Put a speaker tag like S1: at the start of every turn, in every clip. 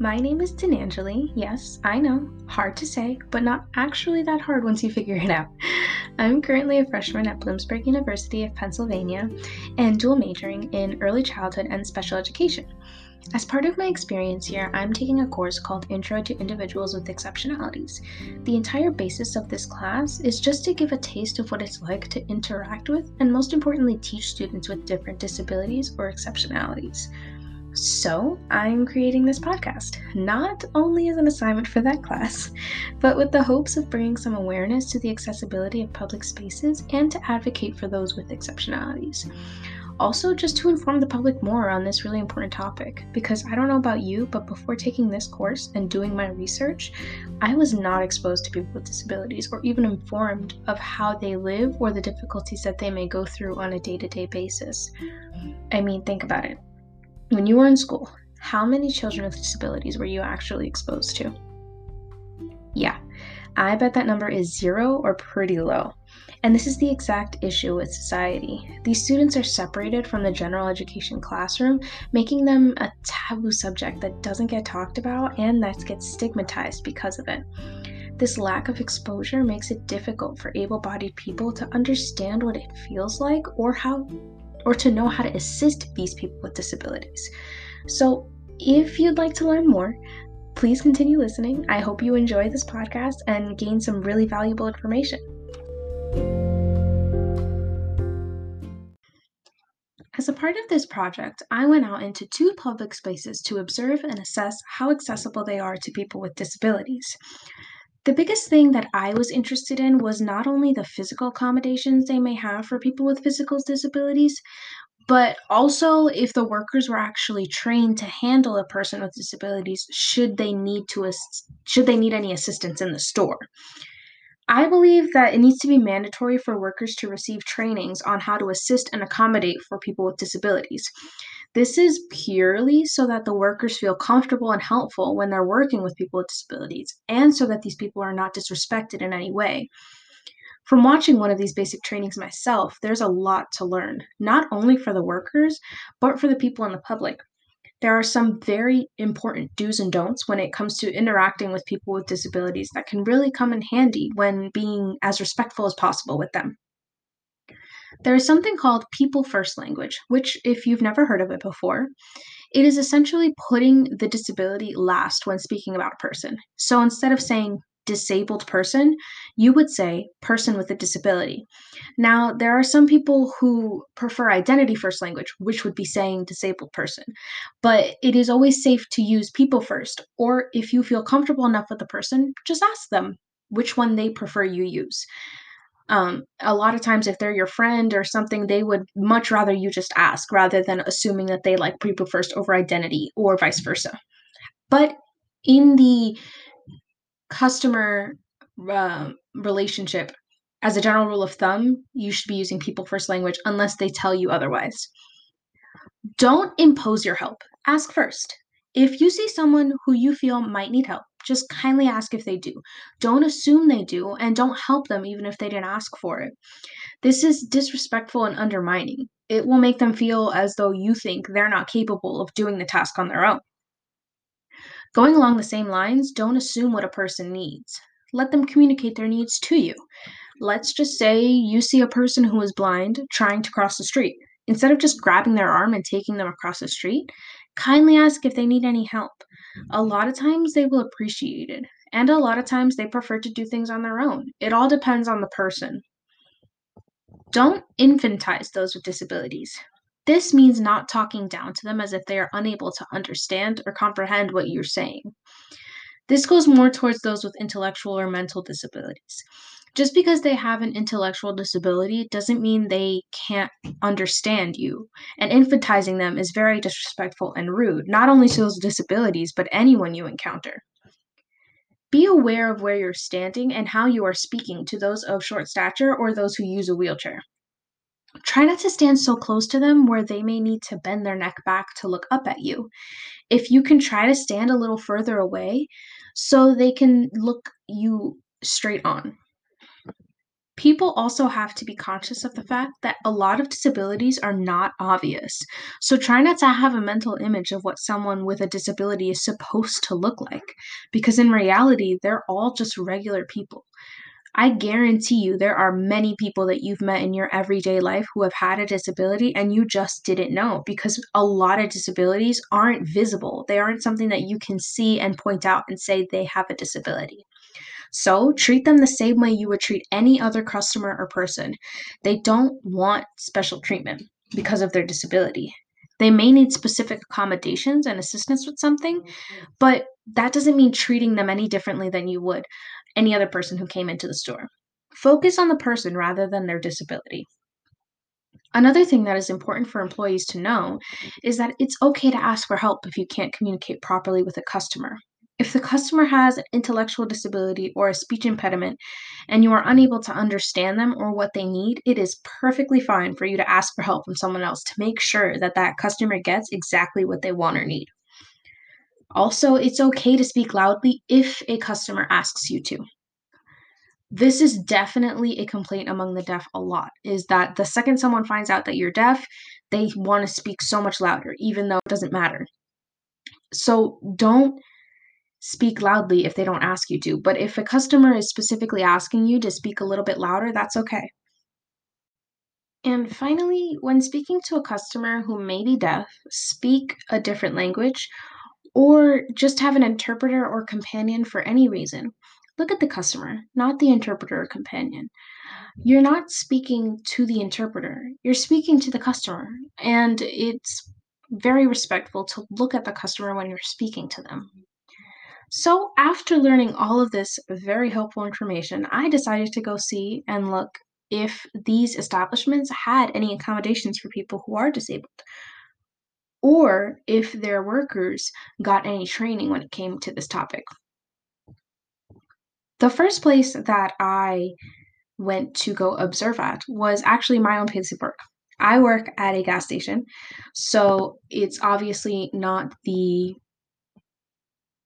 S1: My name is Tanangeli. Yes, I know, hard to say, but not actually that hard once you figure it out. I'm currently a freshman at Bloomsburg University of Pennsylvania and dual majoring in early childhood and special education. As part of my experience here, I'm taking a course called Intro to Individuals with Exceptionalities. The entire basis of this class is just to give a taste of what it's like to interact with and, most importantly, teach students with different disabilities or exceptionalities. So, I'm creating this podcast, not only as an assignment for that class, but with the hopes of bringing some awareness to the accessibility of public spaces and to advocate for those with exceptionalities. Also, just to inform the public more on this really important topic, because I don't know about you, but before taking this course and doing my research, I was not exposed to people with disabilities or even informed of how they live or the difficulties that they may go through on a day to day basis. I mean, think about it when you were in school, how many children with disabilities were you actually exposed to? Yeah, I bet that number is zero or pretty low. And this is the exact issue with society. These students are separated from the general education classroom, making them a taboo subject that doesn't get talked about and that gets stigmatized because of it. This lack of exposure makes it difficult for able bodied people to understand what it feels like or how or to know how to assist these people with disabilities. So, if you'd like to learn more, please continue listening. I hope you enjoy this podcast and gain some really valuable information. As a part of this project, I went out into two public spaces to observe and assess how accessible they are to people with disabilities. The biggest thing that I was interested in was not only the physical accommodations they may have for people with physical disabilities, but also if the workers were actually trained to handle a person with disabilities should they need to should they need any assistance in the store. I believe that it needs to be mandatory for workers to receive trainings on how to assist and accommodate for people with disabilities. This is purely so that the workers feel comfortable and helpful when they're working with people with disabilities, and so that these people are not disrespected in any way. From watching one of these basic trainings myself, there's a lot to learn, not only for the workers, but for the people in the public. There are some very important do's and don'ts when it comes to interacting with people with disabilities that can really come in handy when being as respectful as possible with them. There is something called people first language, which, if you've never heard of it before, it is essentially putting the disability last when speaking about a person. So instead of saying disabled person, you would say person with a disability. Now, there are some people who prefer identity first language, which would be saying disabled person, but it is always safe to use people first, or if you feel comfortable enough with the person, just ask them which one they prefer you use um, a lot of times if they're your friend or something they would much rather you just ask rather than assuming that they like people first over identity or vice versa. But in the customer uh, relationship as a general rule of thumb you should be using people first language unless they tell you otherwise. Don't impose your help. Ask first. If you see someone who you feel might need help just kindly ask if they do. Don't assume they do, and don't help them even if they didn't ask for it. This is disrespectful and undermining. It will make them feel as though you think they're not capable of doing the task on their own. Going along the same lines, don't assume what a person needs. Let them communicate their needs to you. Let's just say you see a person who is blind trying to cross the street. Instead of just grabbing their arm and taking them across the street, kindly ask if they need any help. A lot of times they will appreciate it, and a lot of times they prefer to do things on their own. It all depends on the person. Don't infantize those with disabilities. This means not talking down to them as if they are unable to understand or comprehend what you're saying. This goes more towards those with intellectual or mental disabilities. Just because they have an intellectual disability doesn't mean they can't understand you. And infantizing them is very disrespectful and rude, not only to those with disabilities, but anyone you encounter. Be aware of where you're standing and how you are speaking to those of short stature or those who use a wheelchair. Try not to stand so close to them where they may need to bend their neck back to look up at you. If you can try to stand a little further away so they can look you straight on. People also have to be conscious of the fact that a lot of disabilities are not obvious. So try not to have a mental image of what someone with a disability is supposed to look like, because in reality, they're all just regular people. I guarantee you there are many people that you've met in your everyday life who have had a disability and you just didn't know because a lot of disabilities aren't visible. They aren't something that you can see and point out and say they have a disability. So treat them the same way you would treat any other customer or person. They don't want special treatment because of their disability. They may need specific accommodations and assistance with something, but that doesn't mean treating them any differently than you would any other person who came into the store. Focus on the person rather than their disability. Another thing that is important for employees to know is that it's okay to ask for help if you can't communicate properly with a customer. If the customer has an intellectual disability or a speech impediment and you are unable to understand them or what they need, it is perfectly fine for you to ask for help from someone else to make sure that that customer gets exactly what they want or need. Also, it's okay to speak loudly if a customer asks you to. This is definitely a complaint among the deaf a lot is that the second someone finds out that you're deaf, they want to speak so much louder, even though it doesn't matter. So don't speak loudly if they don't ask you to. But if a customer is specifically asking you to speak a little bit louder, that's okay. And finally, when speaking to a customer who may be deaf, speak a different language or just have an interpreter or companion for any reason. Look at the customer, not the interpreter or companion. You're not speaking to the interpreter, you're speaking to the customer. And it's very respectful to look at the customer when you're speaking to them. So, after learning all of this very helpful information, I decided to go see and look if these establishments had any accommodations for people who are disabled or if their workers got any training when it came to this topic. The first place that I went to go observe at was actually my own place of work. I work at a gas station, so it's obviously not the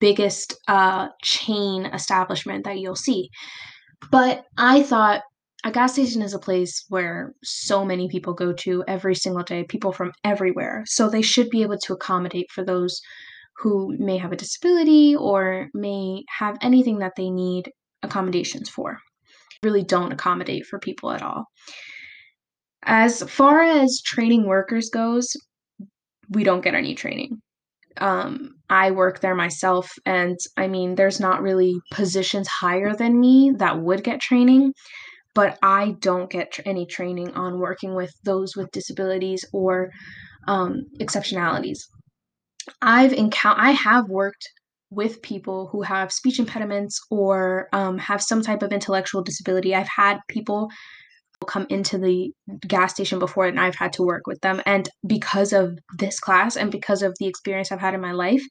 S1: biggest uh, chain establishment that you'll see. But I thought a gas station is a place where so many people go to every single day, people from everywhere. So they should be able to accommodate for those who may have a disability or may have anything that they need accommodations for. Really don't accommodate for people at all. As far as training workers goes, we don't get any training. Um, I work there myself, and I mean, there's not really positions higher than me that would get training but I don't get any training on working with those with disabilities or um, exceptionalities. I've encountered, I have worked with people who have speech impediments or um, have some type of intellectual disability. I've had people come into the gas station before and I've had to work with them. And because of this class and because of the experience I've had in my life,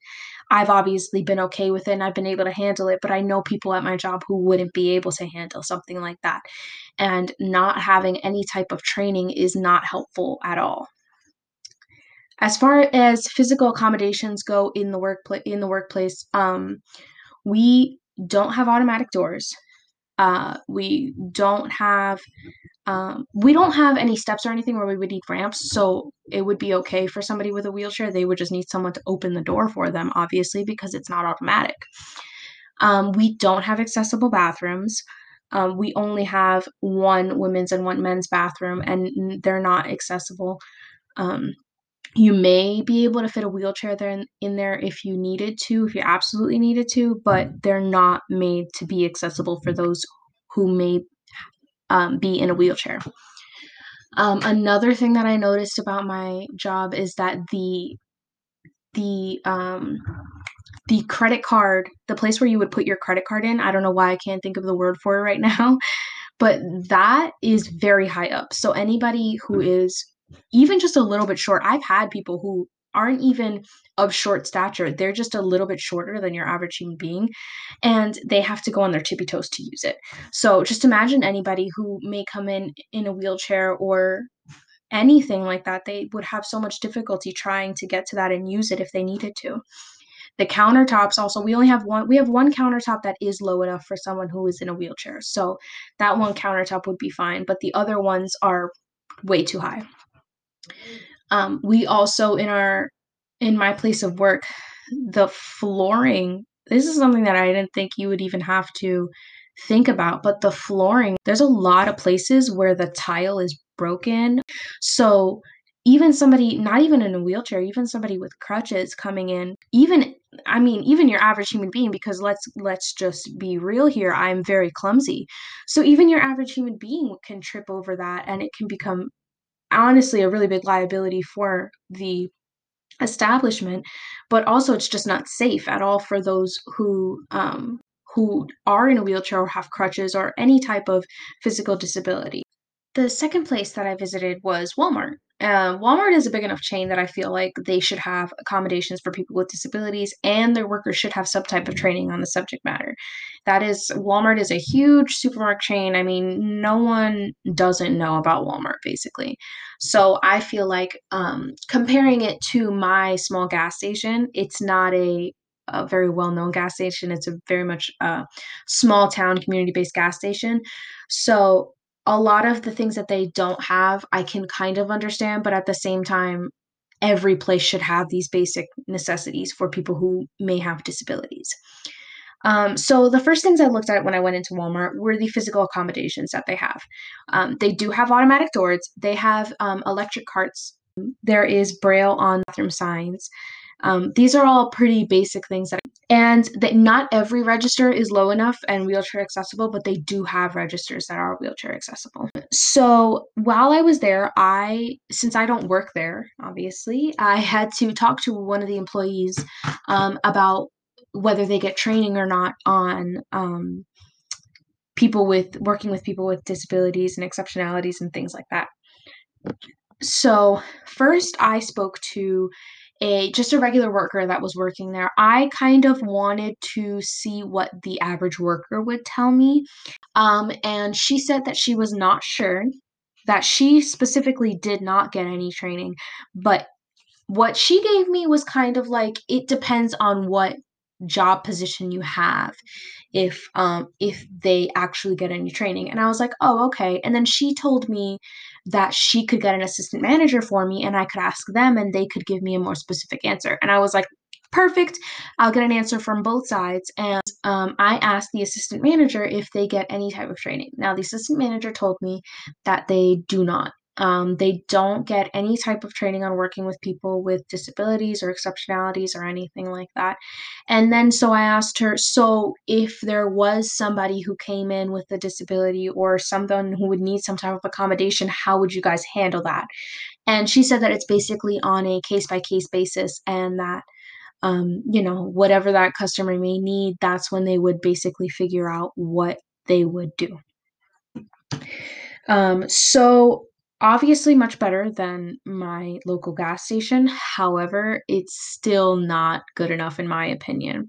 S1: I've obviously been okay with it and I've been able to handle it, but I know people at my job who wouldn't be able to handle something like that. And not having any type of training is not helpful at all. As far as physical accommodations go in the workplace in the workplace, um, we don't have automatic doors. Uh, we don't have um, we don't have any steps or anything where we would need ramps, so it would be okay for somebody with a wheelchair. They would just need someone to open the door for them, obviously, because it's not automatic. Um, we don't have accessible bathrooms. Um, we only have one women's and one men's bathroom, and they're not accessible. Um, you may be able to fit a wheelchair there in, in there if you needed to, if you absolutely needed to, but they're not made to be accessible for those who may um, be in a wheelchair. Um, another thing that I noticed about my job is that the the um, the credit card, the place where you would put your credit card in, I don't know why I can't think of the word for it right now, but that is very high up. So anybody who is even just a little bit short, I've had people who aren't even of short stature. They're just a little bit shorter than your average human being, and they have to go on their tippy toes to use it. So just imagine anybody who may come in in a wheelchair or anything like that. They would have so much difficulty trying to get to that and use it if they needed to. The countertops also, we only have one, we have one countertop that is low enough for someone who is in a wheelchair. So that one countertop would be fine, but the other ones are way too high. Um, we also in our in my place of work, the flooring. This is something that I didn't think you would even have to think about, but the flooring. There's a lot of places where the tile is broken. So even somebody not even in a wheelchair even somebody with crutches coming in even i mean even your average human being because let's let's just be real here i'm very clumsy so even your average human being can trip over that and it can become honestly a really big liability for the establishment but also it's just not safe at all for those who um who are in a wheelchair or have crutches or any type of physical disability the second place that I visited was Walmart. Uh, Walmart is a big enough chain that I feel like they should have accommodations for people with disabilities, and their workers should have some type of training on the subject matter. That is, Walmart is a huge supermarket chain. I mean, no one doesn't know about Walmart, basically. So I feel like um, comparing it to my small gas station, it's not a a very well known gas station. It's a very much uh, small town community based gas station. So a lot of the things that they don't have, I can kind of understand, but at the same time, every place should have these basic necessities for people who may have disabilities. Um, so the first things I looked at when I went into Walmart were the physical accommodations that they have. Um, they do have automatic doors. They have um, electric carts. There is braille on bathroom signs. Um, these are all pretty basic things that, and that not every register is low enough and wheelchair accessible, but they do have registers that are wheelchair accessible. So while I was there, I, since I don't work there, obviously, I had to talk to one of the employees um, about whether they get training or not on um, people with working with people with disabilities and exceptionalities and things like that. So first, I spoke to a just a regular worker that was working there. I kind of wanted to see what the average worker would tell me. Um, and she said that she was not sure, that she specifically did not get any training, but what she gave me was kind of like it depends on what job position you have if um if they actually get any training and i was like oh okay and then she told me that she could get an assistant manager for me and i could ask them and they could give me a more specific answer. And i was like perfect. I'll get an answer from both sides. And um, i asked the assistant manager if they get any type of training. Now the assistant manager told me that they do not um, they don't get any type of training on working with people with disabilities or exceptionalities or anything like that. And then so I asked her, so if there was somebody who came in with a disability or someone who would need some type of accommodation, how would you guys handle that? And she said that it's basically on a case by case basis and that um, you know, whatever that customer may need, that's when they would basically figure out what they would do. Um, so obviously much better than my local gas station. However, it's still not good enough in my opinion.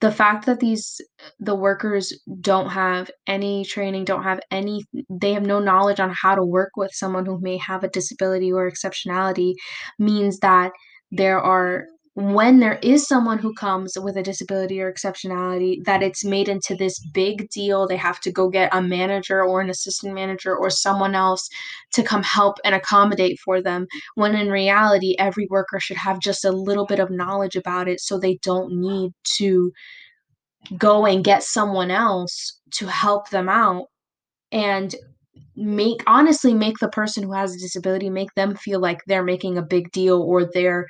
S1: The fact that these the workers don't have any training, don't have any they have no knowledge on how to work with someone who may have a disability or exceptionality means that there are when there is someone who comes with a disability or exceptionality that it's made into this big deal. They have to go get a manager or an assistant manager or someone else to come help and accommodate for them when in reality every worker should have just a little bit of knowledge about it so they don't need to go and get someone else to help them out and make honestly make the person who has a disability make them feel like they're making a big deal or they're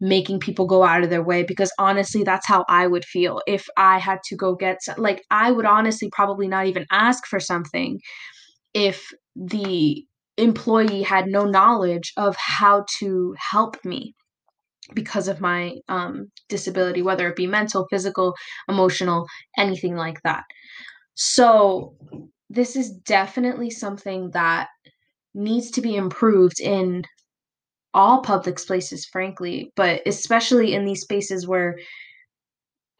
S1: making people go out of their way because honestly that's how I would feel if I had to go get some, like I would honestly probably not even ask for something if the employee had no knowledge of how to help me because of my um, disability whether it be mental physical emotional anything like that. So this is definitely something that needs to be improved in all public spaces, frankly, but especially in these spaces where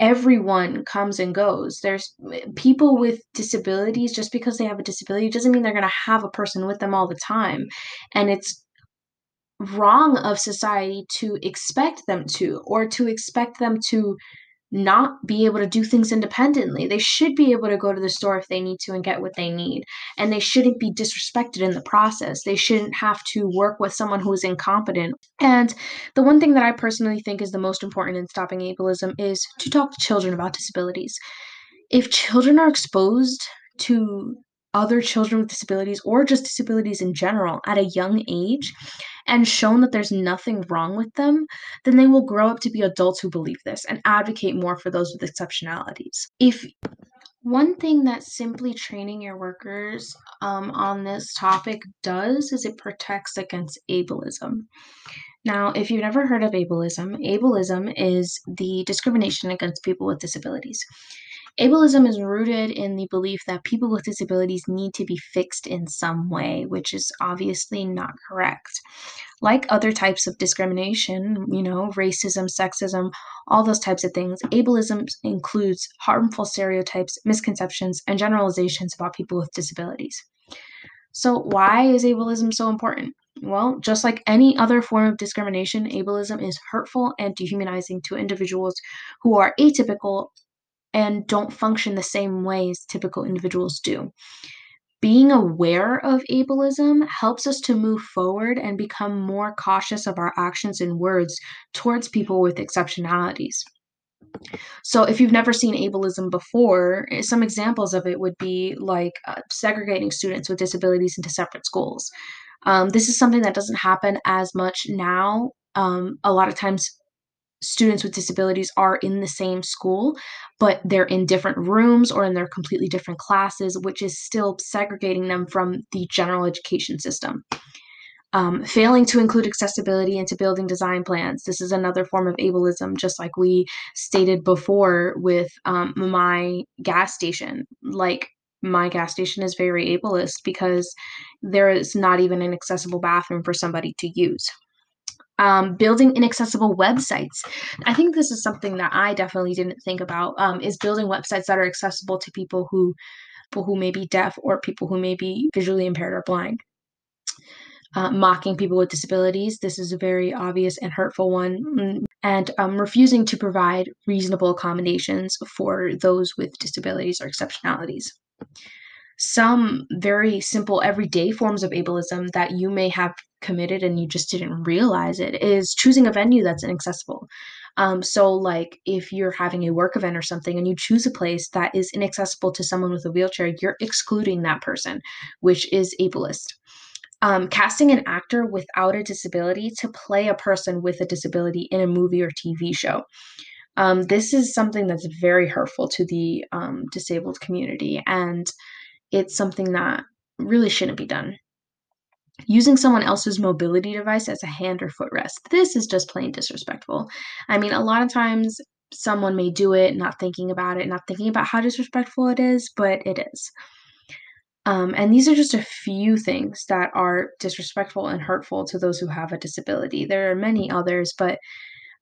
S1: everyone comes and goes. There's people with disabilities, just because they have a disability doesn't mean they're going to have a person with them all the time. And it's wrong of society to expect them to or to expect them to not be able to do things independently. They should be able to go to the store if they need to and get what they need. And they shouldn't be disrespected in the process. They shouldn't have to work with someone who is incompetent. And the one thing that I personally think is the most important in stopping ableism is to talk to children about disabilities. If children are exposed to other children with disabilities or just disabilities in general at a young age and shown that there's nothing wrong with them, then they will grow up to be adults who believe this and advocate more for those with exceptionalities. If one thing that simply training your workers um, on this topic does is it protects against ableism. Now, if you've never heard of ableism, ableism is the discrimination against people with disabilities. Ableism is rooted in the belief that people with disabilities need to be fixed in some way, which is obviously not correct. Like other types of discrimination, you know, racism, sexism, all those types of things, ableism includes harmful stereotypes, misconceptions, and generalizations about people with disabilities. So, why is ableism so important? Well, just like any other form of discrimination, ableism is hurtful and dehumanizing to individuals who are atypical and don't function the same way as typical individuals do. Being aware of ableism helps us to move forward and become more cautious of our actions and words towards people with exceptionalities. So, if you've never seen ableism before, eh, some examples of it would be like uh, segregating students with disabilities into separate schools. Um, this is something that doesn't happen as much now. Um, a lot of times, students with disabilities are in the same school, but they're in different rooms or in their completely different classes, which is still segregating them from the general education system. Um, failing to include accessibility into building design plans. This is another form of ableism, just like we stated before with um, my gas station. Like, my gas station is very ableist because there is not even an accessible bathroom for somebody to use um, building inaccessible websites. I think this is something that I definitely didn't think about. Um, is building websites that are accessible to people who people who may be deaf or people who may be visually impaired or blind. Uh, mocking people with disabilities. This is a very obvious and hurtful one. And um, refusing to provide reasonable accommodations for those with disabilities or exceptionalities some very simple everyday forms of ableism that you may have committed and you just didn't realize it is choosing a venue that's inaccessible. Um, so, like if you're having a work event or something and you choose a place that is inaccessible to someone with a wheelchair, you're excluding that person, which is ableist. Um, casting an actor without a disability to play a person with a disability in a movie or TV show. Um, this is something that's very hurtful to the um, disabled community. And it's something that really shouldn't be done. Using someone else's mobility device as a hand or footrest. This is just plain disrespectful. I mean, a lot of times someone may do it not thinking about it, not thinking about how disrespectful it is, but it is. Um, and these are just a few things that are disrespectful and hurtful to those who have a disability. There are many others, but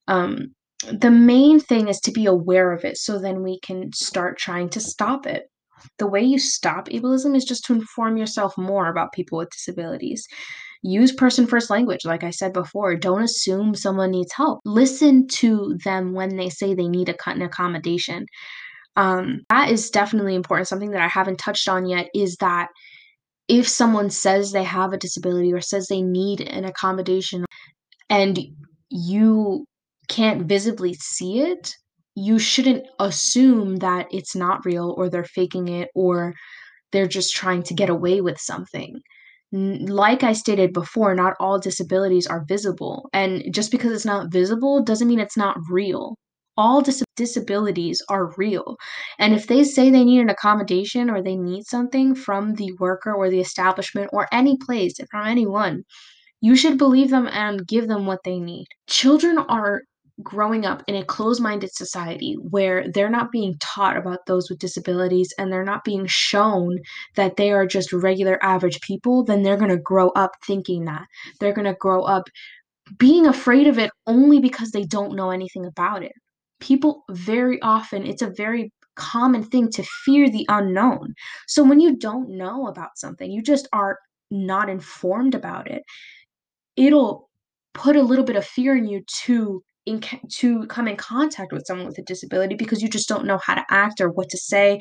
S1: um, the main thing is to be aware of it so then we can start trying to stop it the way you stop ableism is just to inform yourself more about people with disabilities. Use person first language, like I said before. Don't assume someone needs help. Listen to them when they say they need a and accommodation. Um, that is definitely important. Something that I haven't touched on yet is that if someone says they have a disability or says they need an accommodation and you can't visibly see it, you shouldn't assume that it's not real or they're faking it or they're just trying to get away with something. Like I stated before, not all disabilities are visible. And just because it's not visible doesn't mean it's not real. All dis- disabilities are real. And if they say they need an accommodation or they need something from the worker or the establishment or any place, from anyone, you should believe them and give them what they need. Children are growing up in a closed minded society where they're not being taught about those with disabilities and they're not being shown that they are just regular average people, then they're going to grow up thinking that. They're going to grow up being afraid of it only because they don't know anything about it. People very often, it's a very common thing to fear the unknown. So when you don't know about something, you just are not informed about it, it'll put a little bit of fear in you to in, to come in contact with someone with a disability because you just don't know how to act or what to say.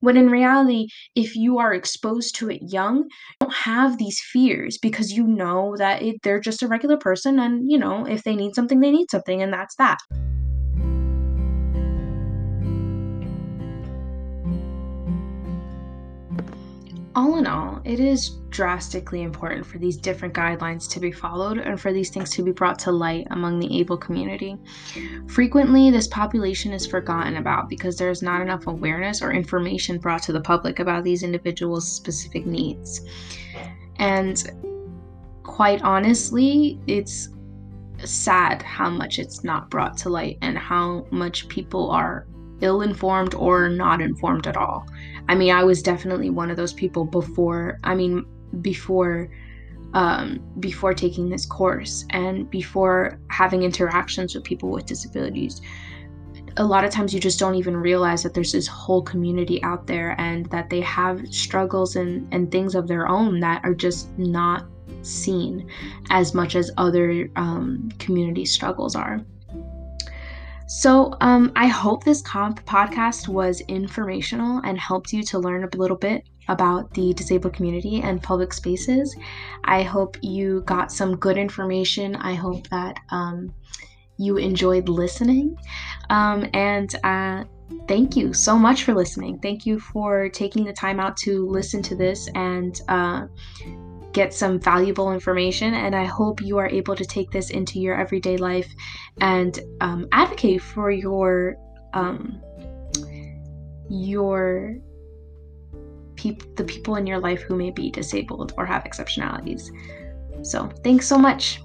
S1: When in reality, if you are exposed to it young, you don't have these fears because you know that it, they're just a regular person and, you know, if they need something, they need something, and that's that. All in all, it is drastically important for these different guidelines to be followed and for these things to be brought to light among the able community. Frequently, this population is forgotten about because there is not enough awareness or information brought to the public about these individuals' specific needs. And quite honestly, it's sad how much it's not brought to light and how much people are ill informed or not informed at all. I mean, I was definitely one of those people before, I mean, before um, before taking this course and before having interactions with people with disabilities. A lot of times you just don't even realize that there's this whole community out there and that they have struggles and, and things of their own that are just not seen as much as other um, community struggles are. So, um, I hope this comp podcast was informational and helped you to learn a little bit about the disabled community and public spaces. I hope you got some good information. I hope that um, you enjoyed listening. Um, and uh, thank you so much for listening. Thank you for taking the time out to listen to this and uh, get some valuable information. And I hope you are able to take this into your everyday life and um, advocate for your um, your people, the people in your life who may be disabled or have exceptionalities. So, thanks so much.